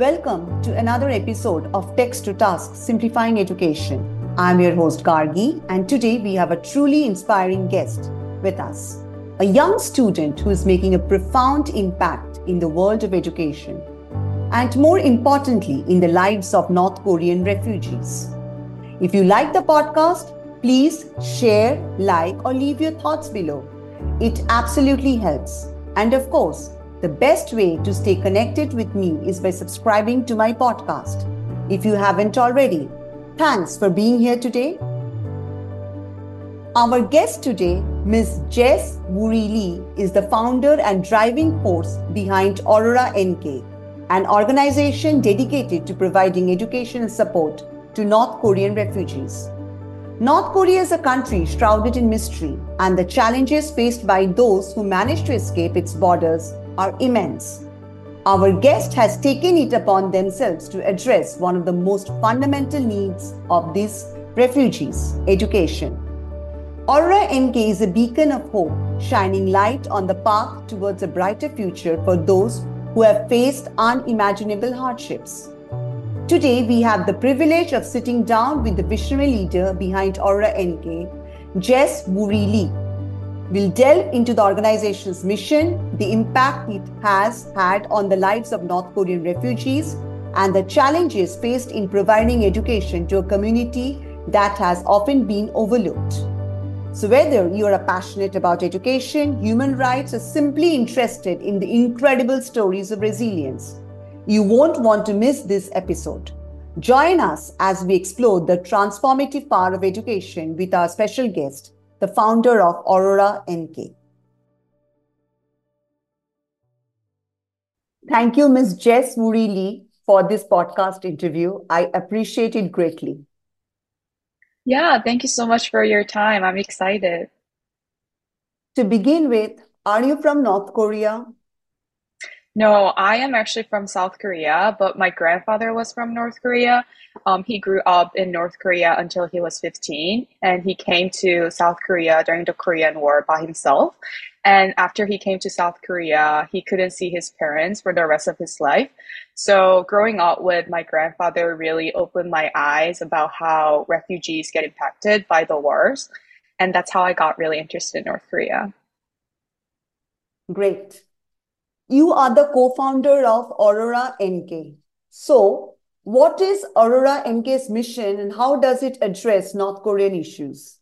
Welcome to another episode of Text to Task Simplifying Education. I'm your host Gargi, and today we have a truly inspiring guest with us. A young student who is making a profound impact in the world of education, and more importantly, in the lives of North Korean refugees. If you like the podcast, please share, like, or leave your thoughts below. It absolutely helps. And of course, the best way to stay connected with me is by subscribing to my podcast. If you haven't already, thanks for being here today. Our guest today, Ms. Jess Woori Lee, is the founder and driving force behind Aurora NK, an organization dedicated to providing educational support to North Korean refugees. North Korea is a country shrouded in mystery, and the challenges faced by those who manage to escape its borders are immense. Our guest has taken it upon themselves to address one of the most fundamental needs of these refugees education. Aurora NK is a beacon of hope, shining light on the path towards a brighter future for those who have faced unimaginable hardships. Today, we have the privilege of sitting down with the visionary leader behind Aurora NK, Jess Woori Lee. We'll delve into the organization's mission, the impact it has had on the lives of North Korean refugees, and the challenges faced in providing education to a community that has often been overlooked. So, whether you are passionate about education, human rights, or simply interested in the incredible stories of resilience, you won't want to miss this episode. Join us as we explore the transformative power of education with our special guest, the founder of Aurora NK. Thank you, Ms. Jess Woori Lee, for this podcast interview. I appreciate it greatly. Yeah, thank you so much for your time. I'm excited. To begin with, are you from North Korea? No, I am actually from South Korea, but my grandfather was from North Korea. Um, he grew up in North Korea until he was 15, and he came to South Korea during the Korean War by himself. And after he came to South Korea, he couldn't see his parents for the rest of his life. So, growing up with my grandfather really opened my eyes about how refugees get impacted by the wars. And that's how I got really interested in North Korea. Great. You are the co-founder of Aurora NK. So, what is Aurora NK's mission and how does it address North Korean issues?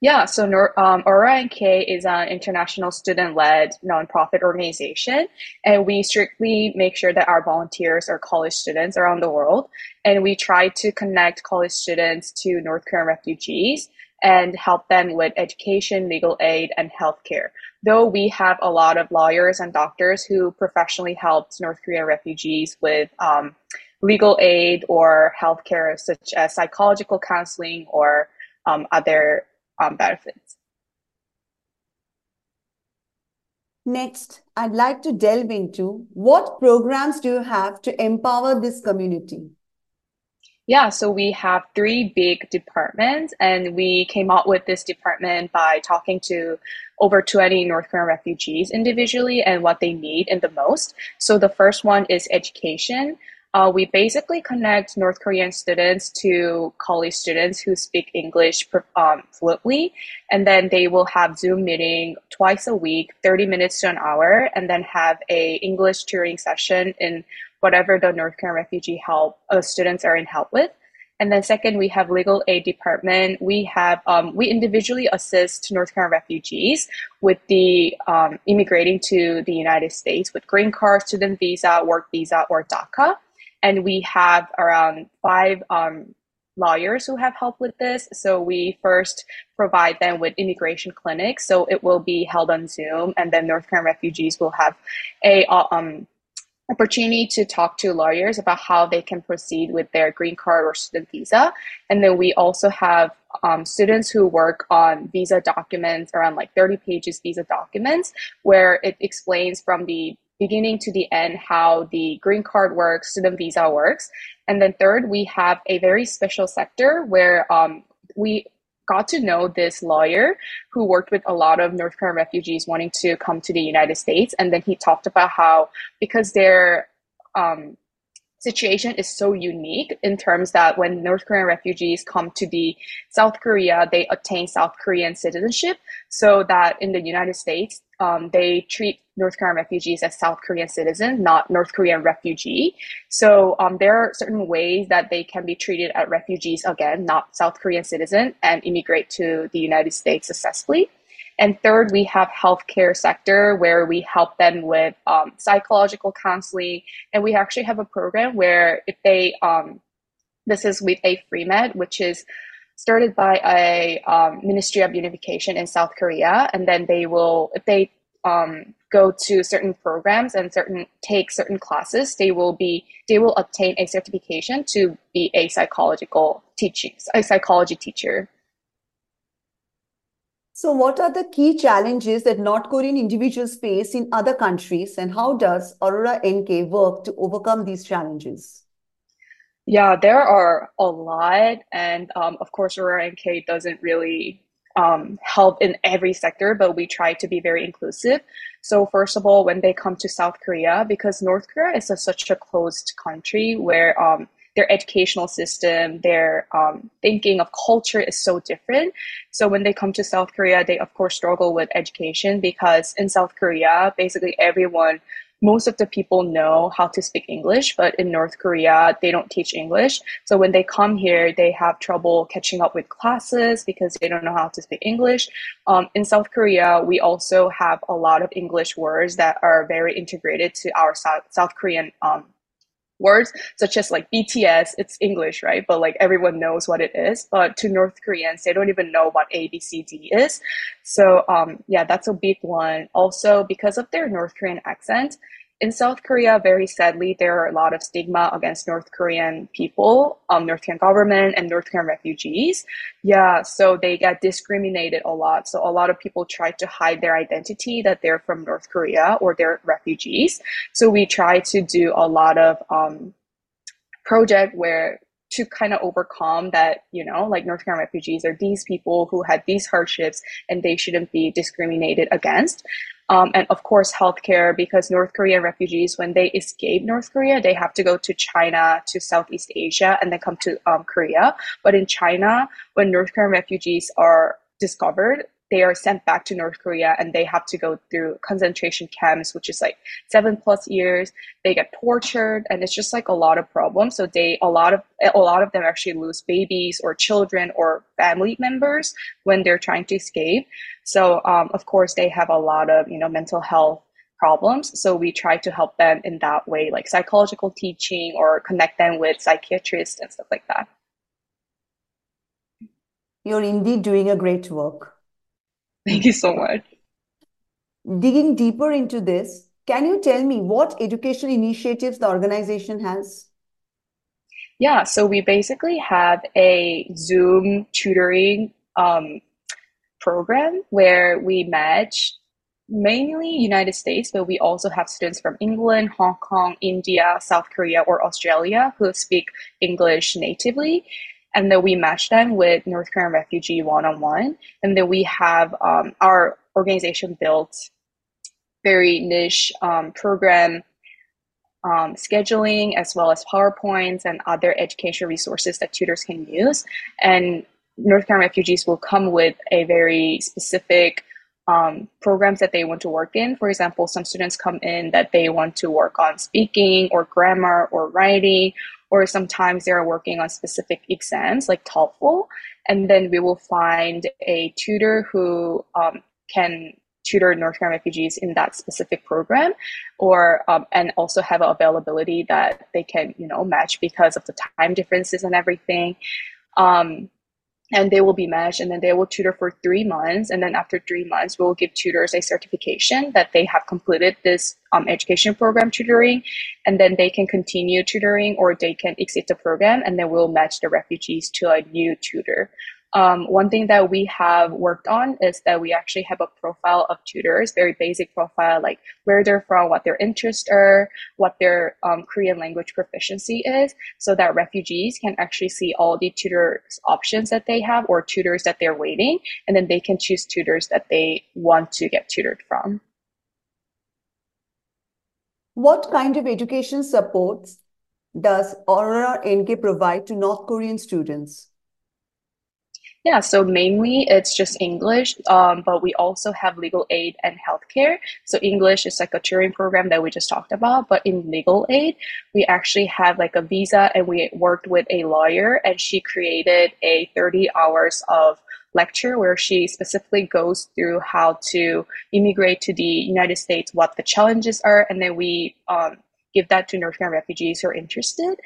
Yeah, so um, Aurora NK is an international student-led nonprofit organization, and we strictly make sure that our volunteers are college students around the world, and we try to connect college students to North Korean refugees and help them with education, legal aid, and healthcare though we have a lot of lawyers and doctors who professionally helped North Korean refugees with um, legal aid or healthcare, such as psychological counseling or um, other um, benefits. Next, I'd like to delve into what programs do you have to empower this community? Yeah, so we have three big departments, and we came up with this department by talking to over 20 North Korean refugees individually and what they need in the most. So the first one is education. Uh, we basically connect North Korean students to college students who speak English um, fluently, and then they will have Zoom meeting twice a week, 30 minutes to an hour, and then have a English tutoring session in whatever the North Korean refugee help uh, students are in help with. And then second, we have legal aid department. We have um, we individually assist North Korean refugees with the um, immigrating to the United States with green card, student visa, work visa, or DACA. And we have around five um, lawyers who have helped with this. So we first provide them with immigration clinics. So it will be held on Zoom, and then North Korean refugees will have a uh, um, opportunity to talk to lawyers about how they can proceed with their green card or student visa. And then we also have um, students who work on visa documents, around like 30 pages visa documents, where it explains from the beginning to the end how the green card works, student visa works. And then third, we have a very special sector where um, we got to know this lawyer who worked with a lot of North Korean refugees wanting to come to the United States. And then he talked about how, because they're um, situation is so unique in terms that when North Korean refugees come to the South Korea, they obtain South Korean citizenship. So that in the United States, um, they treat North Korean refugees as South Korean citizen, not North Korean refugee. So um, there are certain ways that they can be treated as refugees again, not South Korean citizen, and immigrate to the United States successfully. And third, we have healthcare sector where we help them with um, psychological counseling. And we actually have a program where if they, um, this is with a free med, which is started by a um, Ministry of Unification in South Korea. And then they will, if they um, go to certain programs and certain take certain classes, they will be they will obtain a certification to be a psychological teaching a psychology teacher. So, what are the key challenges that North Korean individuals face in other countries, and how does Aurora NK work to overcome these challenges? Yeah, there are a lot, and um, of course, Aurora NK doesn't really um, help in every sector, but we try to be very inclusive. So, first of all, when they come to South Korea, because North Korea is a, such a closed country where um, their educational system, their um, thinking of culture is so different. So when they come to South Korea, they of course struggle with education because in South Korea, basically everyone, most of the people know how to speak English, but in North Korea, they don't teach English. So when they come here, they have trouble catching up with classes because they don't know how to speak English. Um, in South Korea, we also have a lot of English words that are very integrated to our South, South Korean um, words such as like BTS, it's English, right? But like everyone knows what it is. But to North Koreans, they don't even know what A, B, C, D is. So um, yeah, that's a big one. Also, because of their North Korean accent, in South Korea, very sadly, there are a lot of stigma against North Korean people, um, North Korean government, and North Korean refugees. Yeah, so they get discriminated a lot. So a lot of people try to hide their identity that they're from North Korea or they're refugees. So we try to do a lot of um, project where to kind of overcome that, you know, like North Korean refugees are these people who had these hardships and they shouldn't be discriminated against. Um, and of course, healthcare, because North Korean refugees, when they escape North Korea, they have to go to China, to Southeast Asia, and then come to um, Korea. But in China, when North Korean refugees are discovered, they are sent back to North Korea and they have to go through concentration camps, which is like seven plus years. They get tortured and it's just like a lot of problems. So they a lot of a lot of them actually lose babies or children or family members when they're trying to escape. So um, of course they have a lot of you know mental health problems. So we try to help them in that way, like psychological teaching or connect them with psychiatrists and stuff like that. You're indeed doing a great work. Thank you so much. Digging deeper into this, can you tell me what education initiatives the organization has? Yeah, so we basically have a Zoom tutoring um, program where we match mainly United States, but we also have students from England, Hong Kong, India, South Korea, or Australia who speak English natively and then we match them with North Korean refugee one-on-one. And then we have um, our organization built very niche um, program um, scheduling as well as PowerPoints and other education resources that tutors can use. And North Korean refugees will come with a very specific um, programs that they want to work in. For example, some students come in that they want to work on speaking or grammar or writing or sometimes they're working on specific exams like TOEFL, and then we will find a tutor who um, can tutor North Korean refugees in that specific program, or um, and also have availability that they can you know match because of the time differences and everything. Um, and they will be matched and then they will tutor for three months and then after three months we'll give tutors a certification that they have completed this um, education program tutoring and then they can continue tutoring or they can exit the program and then we'll match the refugees to a new tutor um, one thing that we have worked on is that we actually have a profile of tutors, very basic profile, like where they're from, what their interests are, what their um, Korean language proficiency is, so that refugees can actually see all the tutors options that they have or tutors that they're waiting, and then they can choose tutors that they want to get tutored from. What kind of education supports does Aurora NK provide to North Korean students? Yeah, so mainly it's just English, um, but we also have legal aid and healthcare. So English is like a tutoring program that we just talked about, but in legal aid, we actually have like a visa and we worked with a lawyer and she created a 30 hours of lecture where she specifically goes through how to immigrate to the United States, what the challenges are, and then we um, give that to North Korean refugees who are interested.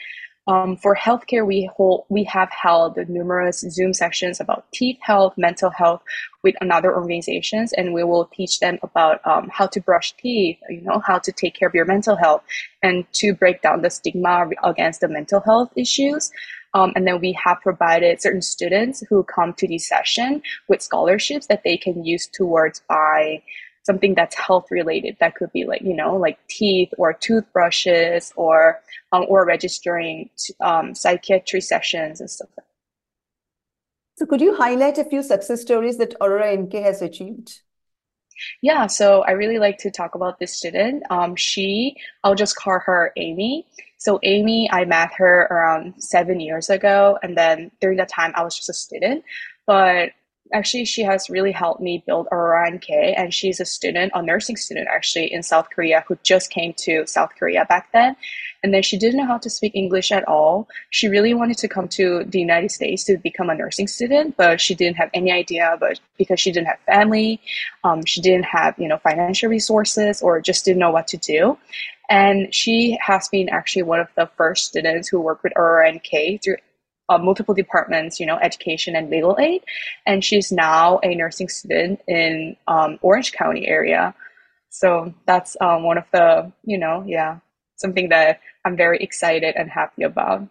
Um, for healthcare, we hold we have held numerous Zoom sessions about teeth health, mental health with another organizations, and we will teach them about um, how to brush teeth, you know, how to take care of your mental health, and to break down the stigma against the mental health issues. Um, and then we have provided certain students who come to the session with scholarships that they can use towards buy something that's health related. That could be like you know like teeth or toothbrushes or um, or registering um, psychiatry sessions and stuff. So could you highlight a few success stories that Aurora NK has achieved? Yeah, so I really like to talk about this student. Um, she, I'll just call her Amy. So Amy, I met her around seven years ago, and then during that time I was just a student. But actually she has really helped me build Aurora NK and she's a student, a nursing student actually in South Korea who just came to South Korea back then. And then she didn't know how to speak English at all. She really wanted to come to the United States to become a nursing student, but she didn't have any idea. But because she didn't have family, um, she didn't have you know financial resources, or just didn't know what to do. And she has been actually one of the first students who worked with Aurora NK through uh, multiple departments, you know, education and legal aid. And she's now a nursing student in um, Orange County area. So that's um, one of the, you know, yeah, something that I'm very excited and happy about.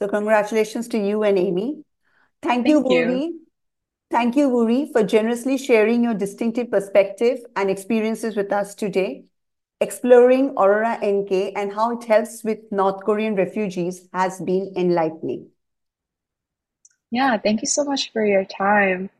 So congratulations to you and Amy. Thank, Thank you, Woori. Thank you, Woori, for generously sharing your distinctive perspective and experiences with us today. Exploring Aurora NK and how it helps with North Korean refugees has been enlightening. Yeah, thank you so much for your time.